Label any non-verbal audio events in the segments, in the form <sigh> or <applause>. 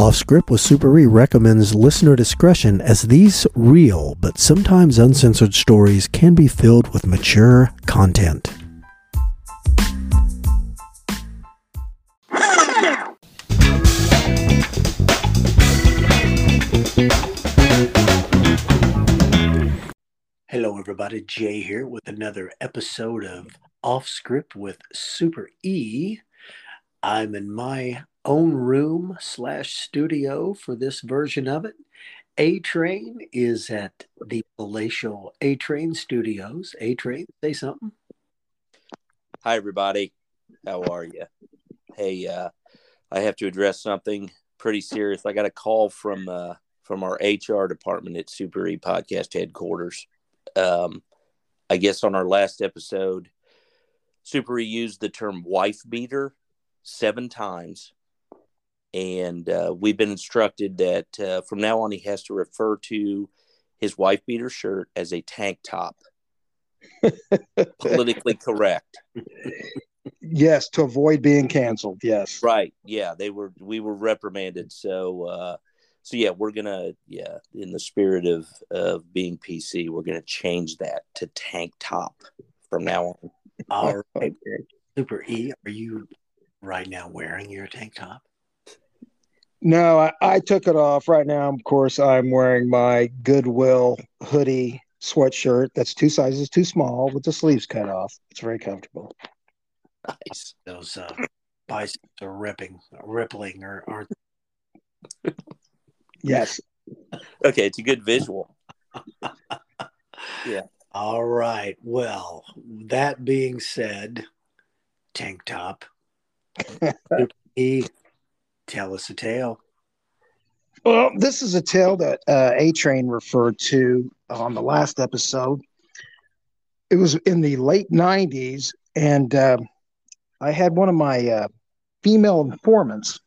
Off Script with Super E recommends listener discretion as these real but sometimes uncensored stories can be filled with mature content. Hello, everybody. Jay here with another episode of Off Script with Super E. I'm in my own room slash studio for this version of it. A Train is at the palatial A Train Studios. A Train, say something. Hi, everybody. How are you? Hey, uh, I have to address something pretty serious. I got a call from uh, from our HR department at Super E Podcast headquarters um, I guess on our last episode, Super E used the term wife beater seven times. And uh, we've been instructed that uh, from now on, he has to refer to his wife beater shirt as a tank top. <laughs> Politically correct. Yes, to avoid being canceled. Yes. Right. Yeah. They were, we were reprimanded. So, uh, so yeah, we're gonna yeah, in the spirit of of being PC, we're gonna change that to tank top from now on. All right, Super E, are you right now wearing your tank top? No, I, I took it off right now. Of course, I'm wearing my Goodwill hoodie sweatshirt. That's two sizes too small with the sleeves cut off. It's very comfortable. Nice. Those uh, biceps are ripping, rippling, or aren't Yes. <laughs> okay, it's a good visual. <laughs> yeah. All right. Well, that being said, tank top. Tell us a tale. Well, this is a tale that uh, A Train referred to on the last episode. It was in the late 90s, and uh, I had one of my uh, female informants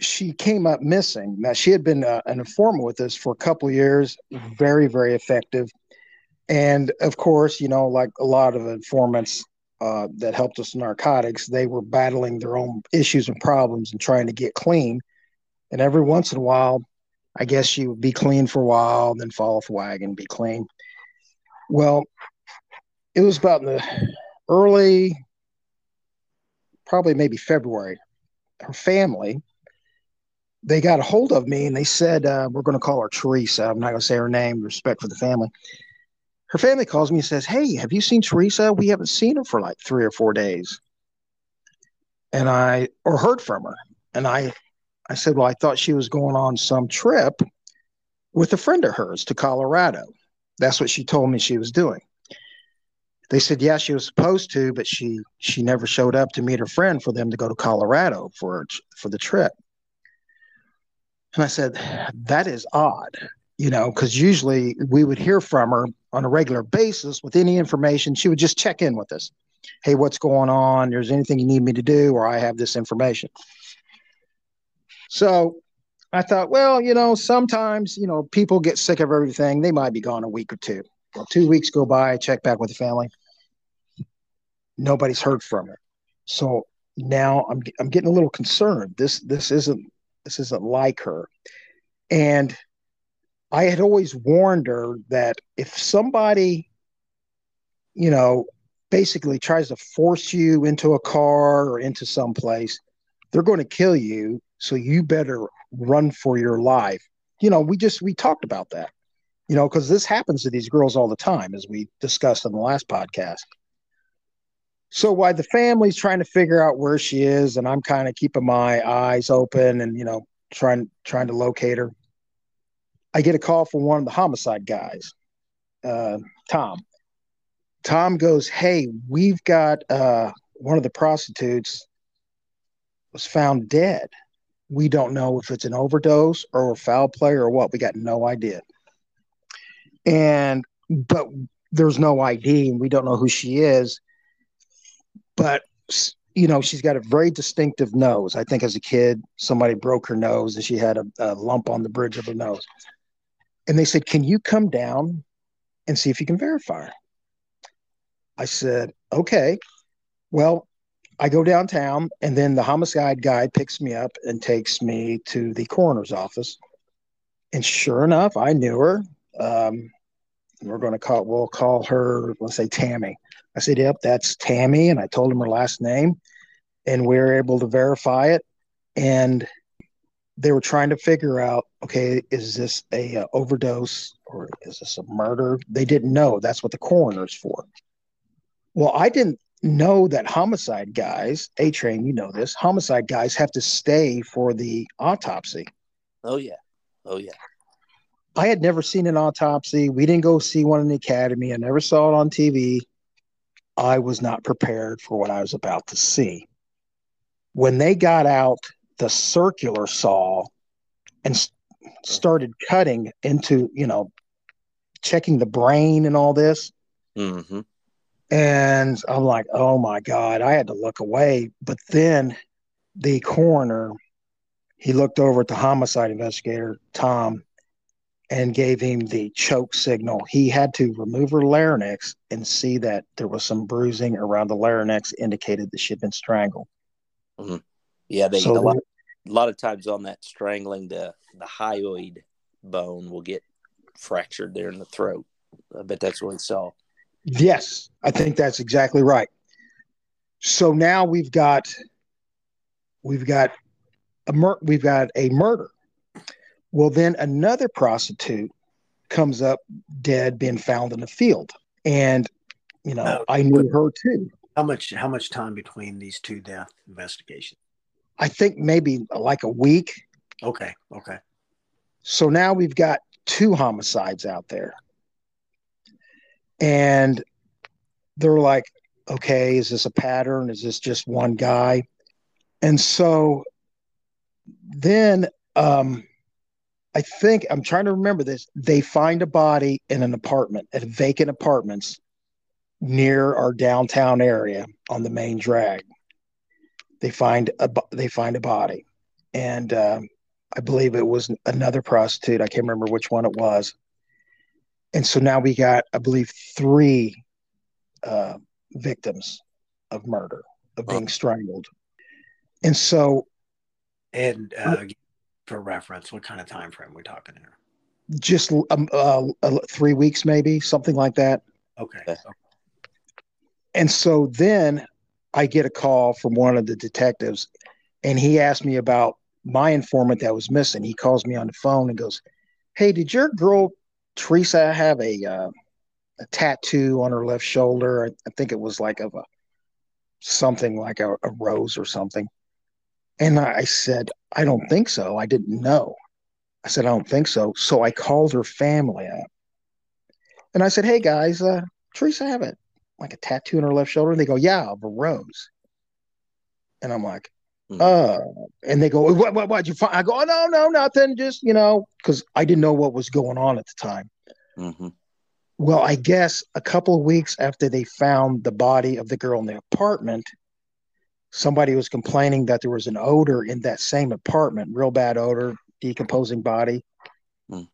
she came up missing. Now she had been uh, an informant with us for a couple years, very very effective, and of course, you know, like a lot of informants uh, that helped us in narcotics, they were battling their own issues and problems and trying to get clean. And every once in a while, I guess she would be clean for a while, then fall off the wagon, be clean. Well, it was about the early, probably maybe February. Her family they got a hold of me and they said, uh, We're going to call her Teresa. I'm not going to say her name, respect for the family. Her family calls me and says, Hey, have you seen Teresa? We haven't seen her for like three or four days. And I, or heard from her. And I, I said, Well, I thought she was going on some trip with a friend of hers to Colorado. That's what she told me she was doing. They said, yeah, she was supposed to, but she she never showed up to meet her friend for them to go to Colorado for for the trip. And I said, that is odd, you know, because usually we would hear from her on a regular basis with any information. She would just check in with us. Hey, what's going on? There's anything you need me to do, or I have this information. So I thought, well, you know, sometimes, you know, people get sick of everything. They might be gone a week or two. Well, two weeks go by, I check back with the family. Nobody's heard from her. So now I'm, I'm getting a little concerned. This this isn't this isn't like her. And I had always warned her that if somebody, you know, basically tries to force you into a car or into some place, they're going to kill you. So you better run for your life. You know, we just we talked about that. You know, because this happens to these girls all the time, as we discussed in the last podcast. So while the family's trying to figure out where she is, and I'm kind of keeping my eyes open and you know trying trying to locate her, I get a call from one of the homicide guys, uh, Tom. Tom goes, "Hey, we've got uh, one of the prostitutes was found dead. We don't know if it's an overdose or a foul play or what. We got no idea. And but there's no ID, and we don't know who she is." but you know she's got a very distinctive nose i think as a kid somebody broke her nose and she had a, a, lump on the bridge of her nose and they said can you come down and see if you can verify i said okay well I go downtown, and then the homicide guy picks me up and takes me to the coroner's office. And sure enough, I knew her. Um, we're going to call we'll call her let's say Tammy. I said, "Yep, that's Tammy," and I told him her last name, and we were able to verify it. And they were trying to figure out, okay, is this a uh, overdose or is this a murder? They didn't know. That's what the coroner's for. Well, I didn't know that homicide guys, A train, you know this, homicide guys have to stay for the autopsy. Oh yeah. Oh yeah. I had never seen an autopsy. We didn't go see one in the academy. I never saw it on TV. I was not prepared for what I was about to see. When they got out the circular saw and started cutting into, you know, checking the brain and all this. Mm-hmm. And I'm like, oh my God, I had to look away. But then the coroner, he looked over at the homicide investigator, Tom, and gave him the choke signal. He had to remove her larynx and see that there was some bruising around the larynx, indicated that she had been strangled. Mm-hmm. Yeah, they, so a, lot, a lot of times on that strangling, the the hyoid bone will get fractured there in the throat. I bet that's what he saw. Yes, I think that's exactly right. So now we've got we've got a mur- we've got a murder well, then another prostitute comes up dead, being found in the field, and you know I knew her too. How much? How much time between these two death investigations? I think maybe like a week. Okay. Okay. So now we've got two homicides out there, and they're like, okay, is this a pattern? Is this just one guy? And so then um, I think I'm trying to remember this. They find a body in an apartment at vacant apartments near our downtown area on the main drag. They find a they find a body, and uh, I believe it was another prostitute. I can't remember which one it was. And so now we got, I believe, three uh, victims of murder of being oh. strangled. And so, and uh, for reference, what kind of time frame we talking here? Just um, uh, uh, three weeks, maybe something like that. Okay. okay. And so then I get a call from one of the detectives, and he asked me about my informant that was missing. He calls me on the phone and goes, "Hey, did your girl Teresa have a uh, a tattoo on her left shoulder? I, I think it was like of a something like a, a rose or something." And I said, I don't think so. I didn't know. I said, I don't think so. So I called her family up. And I said, Hey guys, uh, Teresa have it like a tattoo on her left shoulder? And they go, Yeah, of a rose. And I'm like, mm-hmm. uh, and they go, what, what, what'd you find? I go, oh, no, no, nothing. Just, you know, because I didn't know what was going on at the time. Mm-hmm. Well, I guess a couple of weeks after they found the body of the girl in the apartment, somebody was complaining that there was an odor in that same apartment, real bad odor, decomposing body. Mm.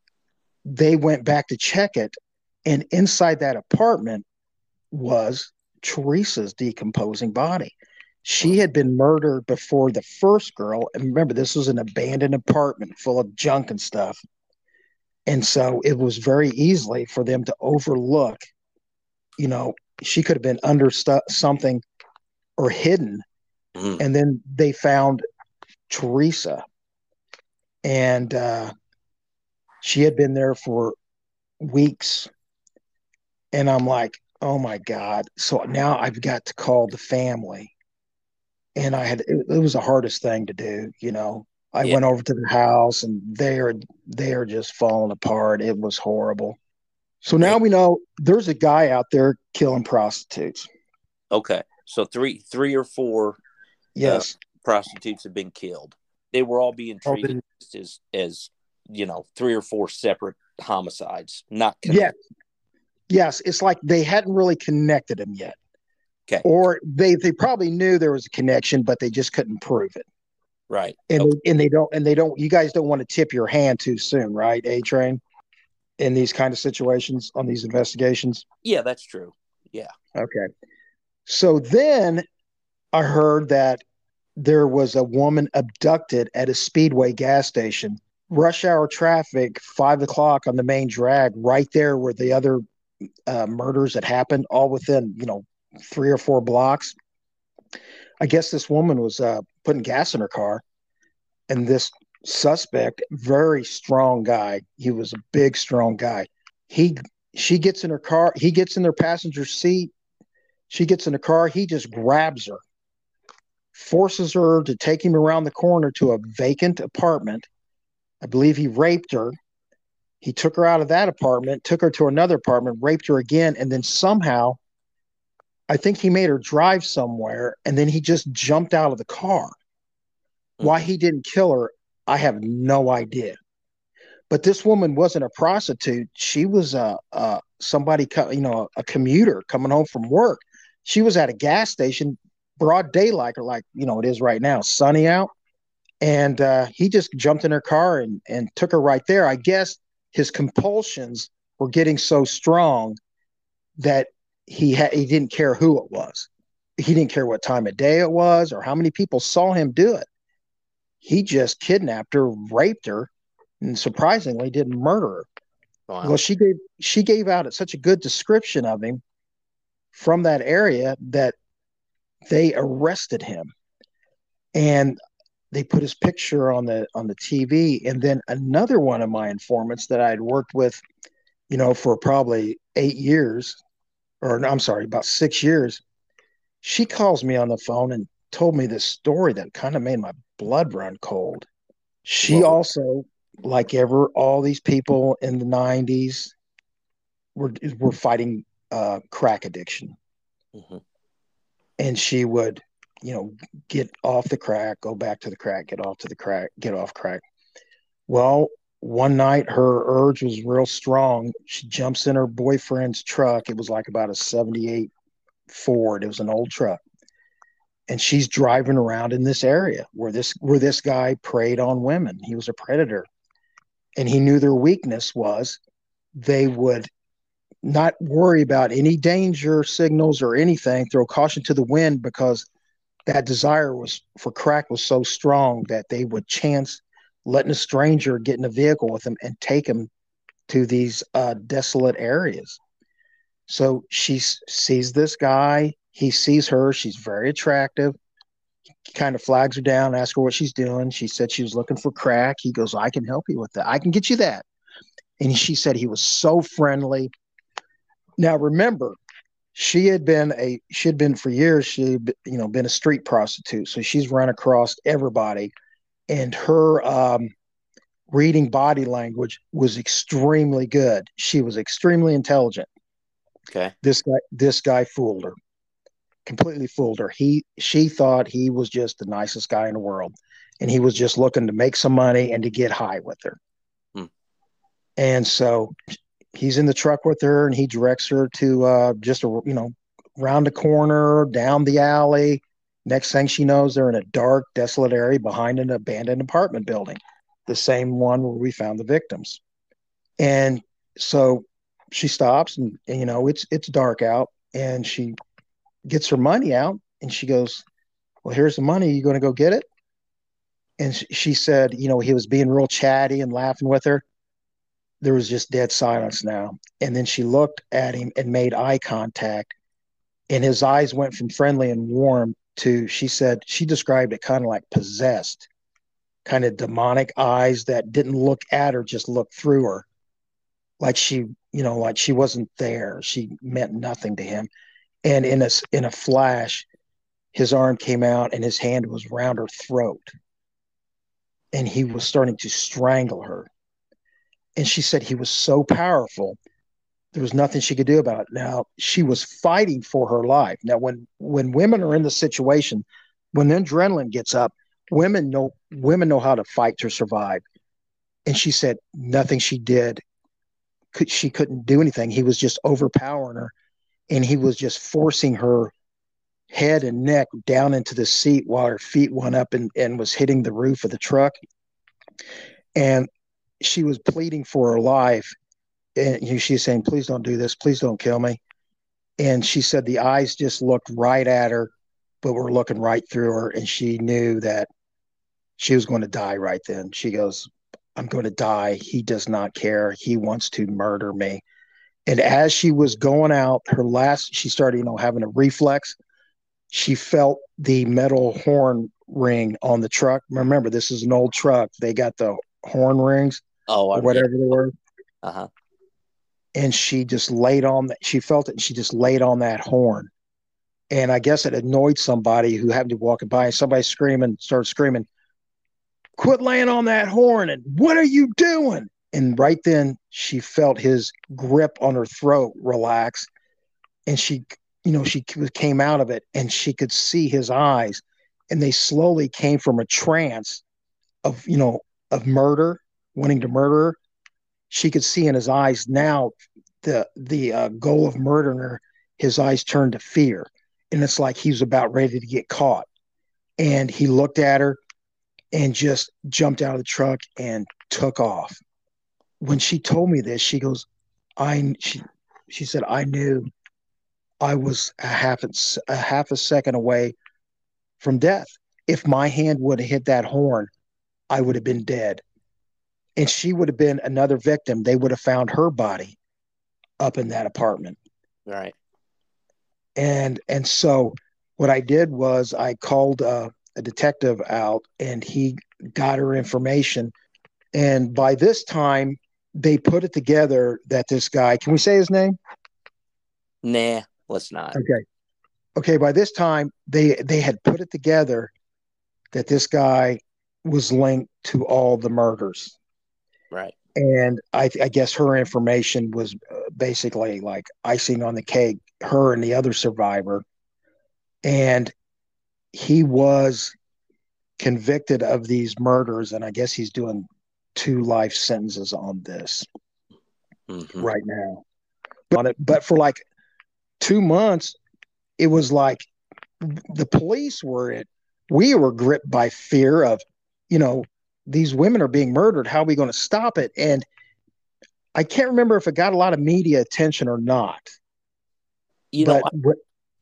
They went back to check it, and inside that apartment was Teresa's decomposing body. She had been murdered before the first girl. And remember, this was an abandoned apartment full of junk and stuff. And so it was very easily for them to overlook, you know, she could have been under stu- something or hidden Mm-hmm. And then they found Teresa, and uh, she had been there for weeks. And I'm like, oh my God. So now I've got to call the family. And I had, it, it was the hardest thing to do, you know. I yeah. went over to the house and they're they're just falling apart. It was horrible. So now we know there's a guy out there killing prostitutes. Okay. So three three or four Yes. Uh, prostitutes have been killed. They were all being treated as as you know three or four separate homicides, not connected. Yes, it's like they hadn't really connected them yet. Okay. Or they they probably knew there was a connection, but they just couldn't prove it. Right. And okay. and they don't and they don't. You guys don't want to tip your hand too soon, right? A train. In these kind of situations on these investigations. Yeah, that's true. Yeah. Okay. So then I heard that there was a woman abducted at a Speedway gas station. Rush hour traffic, five o'clock on the main drag, right there where the other uh, murders that happened, all within you know three or four blocks. I guess this woman was uh, putting gas in her car, and this suspect, very strong guy, he was a big, strong guy. He she gets in her car, he gets in their passenger seat, she gets in the car, he just grabs her, forces her to take him around the corner to a vacant apartment. I believe he raped her. He took her out of that apartment, took her to another apartment, raped her again, and then somehow I think he made her drive somewhere and then he just jumped out of the car. Mm-hmm. Why he didn't kill her, I have no idea. But this woman wasn't a prostitute. She was a, a somebody, you know, a commuter coming home from work. She was at a gas station, broad daylight, or like you know it is right now, sunny out. And uh, he just jumped in her car and and took her right there. I guess his compulsions were getting so strong that he had he didn't care who it was. He didn't care what time of day it was or how many people saw him do it. He just kidnapped her, raped her, and surprisingly didn't murder her. Wow. Well, she gave she gave out such a good description of him from that area that they arrested him, and they put his picture on the on the TV. And then another one of my informants that I had worked with, you know, for probably eight years, or I'm sorry, about six years, she calls me on the phone and told me this story that kind of made my blood run cold. She Whoa. also, like ever, all these people in the 90s were, were fighting uh, crack addiction. Mm-hmm. And she would, you know, get off the crack, go back to the crack, get off to the crack, get off crack. Well, one night her urge was real strong. She jumps in her boyfriend's truck. It was like about a 78 Ford. It was an old truck. And she's driving around in this area where this where this guy preyed on women. He was a predator. And he knew their weakness was they would not worry about any danger signals or anything, throw caution to the wind because that desire was for crack was so strong that they would chance letting a stranger get in a vehicle with them and take them to these uh, desolate areas. So she sees this guy. He sees her. She's very attractive. He kind of flags her down, asks her what she's doing. She said she was looking for crack. He goes, I can help you with that. I can get you that. And she said he was so friendly. Now remember, she had been a she had been for years she you know been a street prostitute so she's run across everybody and her um, reading body language was extremely good. She was extremely intelligent. Okay. This guy, this guy fooled her, completely fooled her. He, she thought he was just the nicest guy in the world, and he was just looking to make some money and to get high with her. Hmm. And so he's in the truck with her, and he directs her to uh, just a you know round a corner, down the alley, Next thing she knows, they're in a dark, desolate area behind an abandoned apartment building, the same one where we found the victims. And so she stops, and, and you know it's it's dark out, and she gets her money out, and she goes, "Well, here's the money. Are you going to go get it?" And she said, you know, he was being real chatty and laughing with her. There was just dead silence now. And then she looked at him and made eye contact. And his eyes went from friendly and warm to she said she described it kind of like possessed kind of demonic eyes that didn't look at her just looked through her like she you know like she wasn't there she meant nothing to him and in a in a flash his arm came out and his hand was round her throat and he was starting to strangle her and she said he was so powerful there was nothing she could do about it. Now she was fighting for her life. Now when when women are in the situation, when the adrenaline gets up, women know women know how to fight to survive. And she said nothing she did could she couldn't do anything. He was just overpowering her and he was just forcing her head and neck down into the seat while her feet went up and, and was hitting the roof of the truck. And she was pleading for her life and she's saying, "Please don't do this. Please don't kill me." And she said the eyes just looked right at her. but we're looking right through her, and she knew that she was going to die right then. She goes, I'm going to die. He does not care. He wants to murder me. And as she was going out, her last, she started, you know, having a reflex. She felt the metal horn ring on the truck. Remember, this is an old truck. They got the horn rings Oh, I whatever they were. Uh huh. And she just laid on that. She felt it and she just laid on that horn. And I guess it annoyed somebody who happened to be walking by and somebody screaming, started screaming, quit laying on that horn and what are you doing? And right then she felt his grip on her throat relax. And she, you know, she came out of it and she could see his eyes. And they slowly came from a trance of, you know, of murder, wanting to murder her. She could see in his eyes now the the uh, goal of murdering her. His eyes turned to fear, and it's like he was about ready to get caught. And he looked at her, and just jumped out of the truck and took off. When she told me this, she goes, "I," she she said, "I knew I was a half a, a half a second away from death. If my hand would have hit that horn, I would have been dead." And she would have been another victim. They would have found her body up in that apartment. Right. And and so what I did was I called uh, a detective out, and he got her information. And by this time, they put it together that this guy. Can we say his name? Nah, let's not. Okay. Okay. By this time, they they had put it together that this guy was linked to all the murders Right. and I, I guess her information was uh, basically like icing on the cake her and the other survivor and he was convicted of these murders and i guess he's doing two life sentences on this Mhm. right now on it but for like two months it was like the police were it we were gripped by fear of you know these women are being murdered how are we going to stop it and i can't remember if it got a lot of media attention or not You know, but what-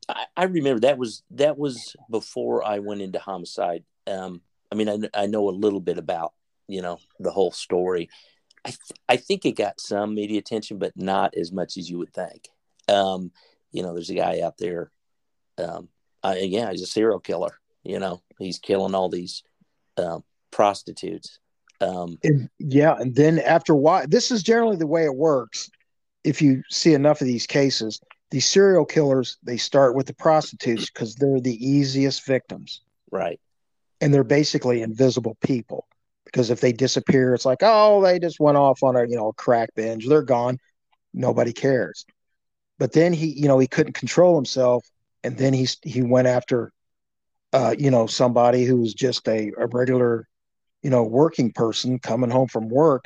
I, I remember that was that was before I went into homicide. Um, I mean, I, I know a little bit about you know the whole story. I th- I think it got some media attention, but not as much as you would think. Um, you know, there's a guy out there. Um, I, yeah, he's a serial killer. You know, he's killing all these um, prostitutes. Um, and, yeah and then after a while this is generally the way it works if you see enough of these cases these serial killers they start with the prostitutes because they're the easiest victims. Right. and they're basically invisible people. Because if they disappear it's like oh they just went off on a you know a crack binge. They're gone. Nobody cares. But then he you know he couldn't control himself and then he he went after uh you know somebody who was just a, a regular you know working person coming home from work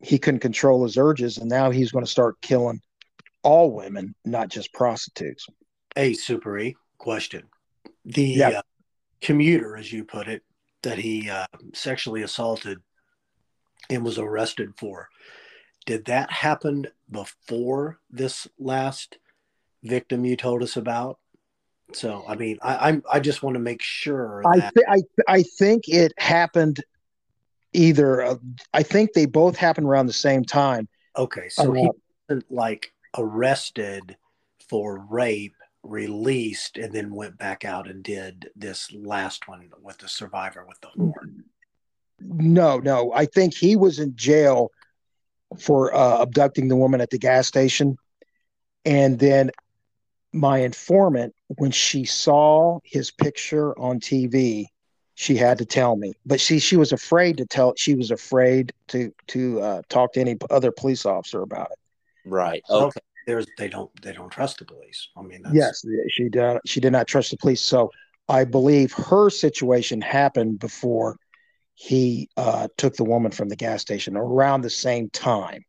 he couldn't control his urges and now he's going to start killing all women not just prostitutes Hey, Super E, question. The Yeah. uh, commuter, as you put it, that he uh, sexually assaulted and was arrested for, did that happen before this last victim you told us about? So, I mean, I, I'm I just want to make sure I, th- I I think it happened either. Uh, I think they both happened around the same time. okay, so he Uh, wasn't like arrested for rape, released, and then went back out and did this last one with the survivor with the horn. no, no. I think he was in jail for uh, abducting the woman at the gas station, and then my informant, when she saw his picture on TV, she had to tell me. But she she was afraid to tell. She was afraid to to uh, talk to any other police officer about it. Right. So Okay. there's they don't they don't trust the police. I mean, that's, Yes, she did. She did not trust the police. So I believe her situation happened before he uh, took the woman from the gas station around the same time.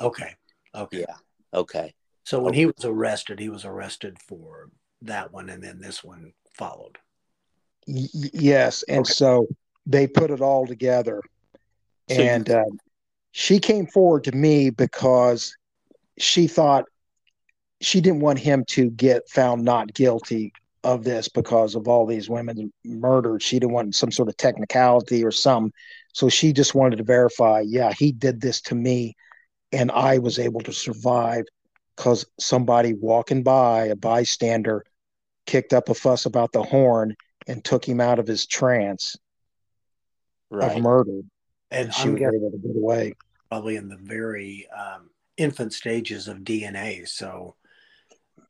Okay. Okay. Yeah. Okay. So when he was arrested, he was arrested for that one, and then this one followed. Y- yes, and Okay. so they put it all together, So you- and uh, she came forward to me because she thought she didn't want him to get found not guilty of this because of all these women murdered. She didn't want some sort of technicality or some. So she just wanted to verify, yeah, he did this to me and I was able to survive because somebody walking by, a bystander, kicked up a fuss about the horn and took him out of his trance right. of murder. And, and she I'm was able to get away. Probably in the very um, infant stages of DNA. So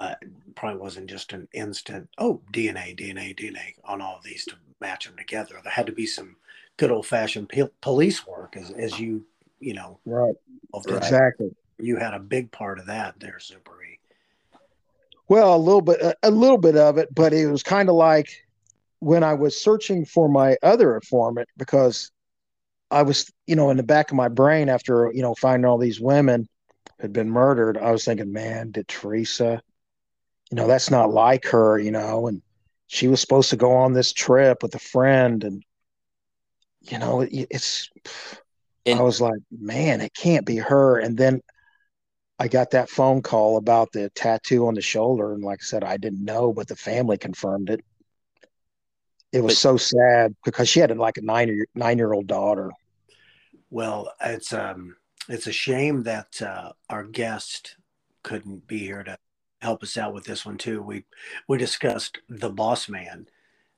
uh, probably wasn't just an instant, oh, DNA, DNA, DNA on all of these to match them together. There had to be some good old fashioned police work, as, as you, you know, right. Exactly. You had a big part of that there, Super E. Well, a little bit, a little bit of it, but it was kind of like when I was searching for my other informant because I was, you know, in the back of my brain after, you know, finding all these women had been murdered, I was thinking, man, did Teresa, you know, that's not like her, you know, and she was supposed to go on this trip with a friend and, you know, it, it's, and, I was like, man, it can't be her. And then I got that phone call about the tattoo on the shoulder. And like I said, I didn't know, but the family confirmed it. It was but, so sad because she had like a nine year nine year old daughter. Well, it's um it's a shame that uh, our guest couldn't be here to help us out with this one too. We we discussed the boss man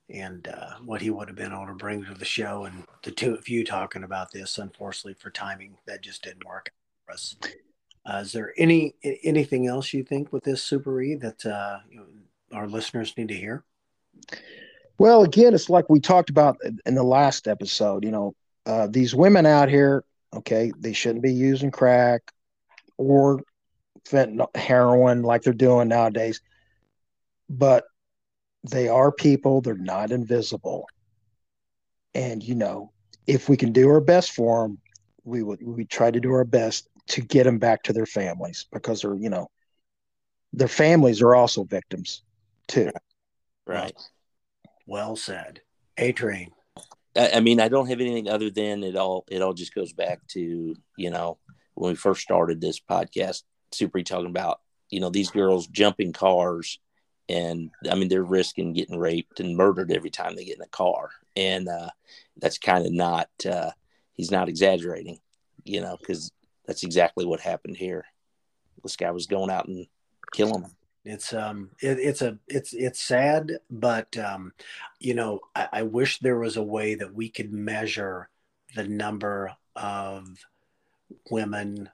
and uh, what he would have been able to bring to the show, and the two of you talking about this. Unfortunately, for timing, that just didn't work for us. Uh, is there any anything else you think with this Super E that uh, you know, our listeners need to hear? Well, again, it's like we talked about in the last episode. You know, uh, these women out here Okay, they shouldn't be using crack or fentanyl, heroin like they're doing nowadays. But they are people, they're not invisible. And you know, if we can do our best for them, we would we try to do our best to get them back to their families because they're, you know, their families are also victims too. Right. Well said. A train. I mean, I don't have anything other than it all. It all just goes back to you know when we first started this podcast, Super talking about you know these girls jumping cars, and I mean they're risking getting raped and murdered every time they get in a car, and uh, that's kind of not. Uh, he's not exaggerating, you know, because that's exactly what happened here. This guy was going out and killing them. It's um, it, it's a it's it's sad, but um, you know, I, I wish there was a way that we could measure the number of women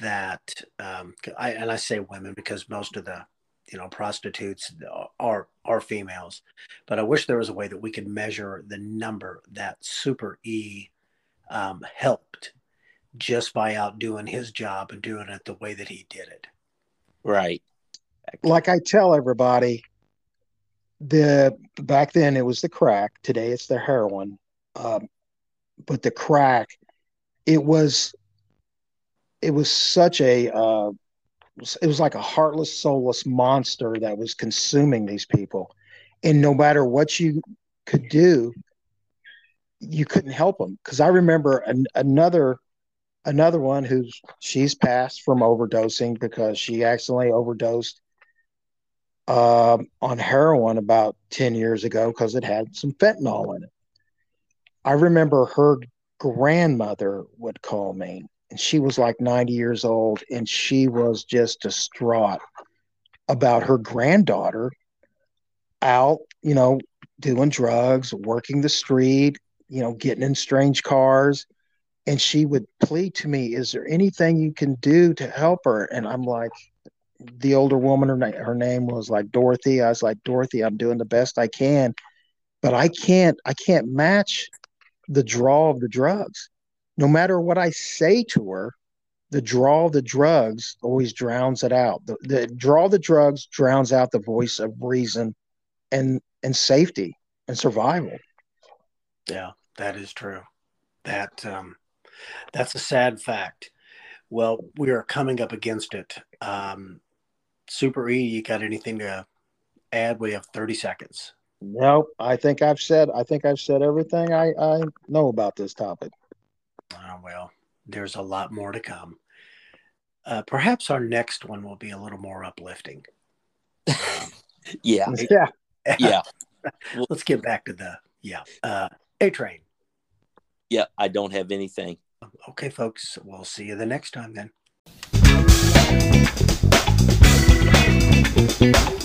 that um, I and I say women because most of the you know prostitutes are are females, but I wish there was a way that we could measure the number that Super E um, helped just by out doing his job and doing it the way that he did it. Right like I tell everybody, the back then it was the crack. Today it's the heroin. Um, but the crack, it was, it was such a, uh, it was like a heartless, soulless monster that was consuming these people, and no matter what you could do, you couldn't help them. Because I remember an, another another one who's she's passed from overdosing because she accidentally overdosed uh, on heroin about 10 years ago because it had some fentanyl in it. I remember her grandmother would call me, and she was like 90 years old, and she was just distraught about her granddaughter out, you know, doing drugs, working the street, you know, getting in strange cars. And she would plead to me, Is there anything you can do to help her? And I'm like, the older woman, her, her name was like Dorothy. I was like, Dorothy, I'm doing the best I can, but I can't, I can't match the draw of the drugs. No matter what I say to her, the draw of the drugs always drowns it out. The, the draw of the drugs drowns out the voice of reason and and safety and survival. Yeah, that is true. That um, that's a sad fact. Well, we are coming up against it. Um, Super E, you got anything to add? We have 30 seconds. Nope. I think I've said I think I've said everything I, I know about this topic. Uh, well, there's a lot more to come. Uh, perhaps our next one will be a little more uplifting. <laughs> yeah. Yeah. <laughs> Yeah. <laughs> Let's get back to the yeah. Uh, A train. Yeah, I don't have anything. Okay, folks. We'll see you the next time then. Thank you.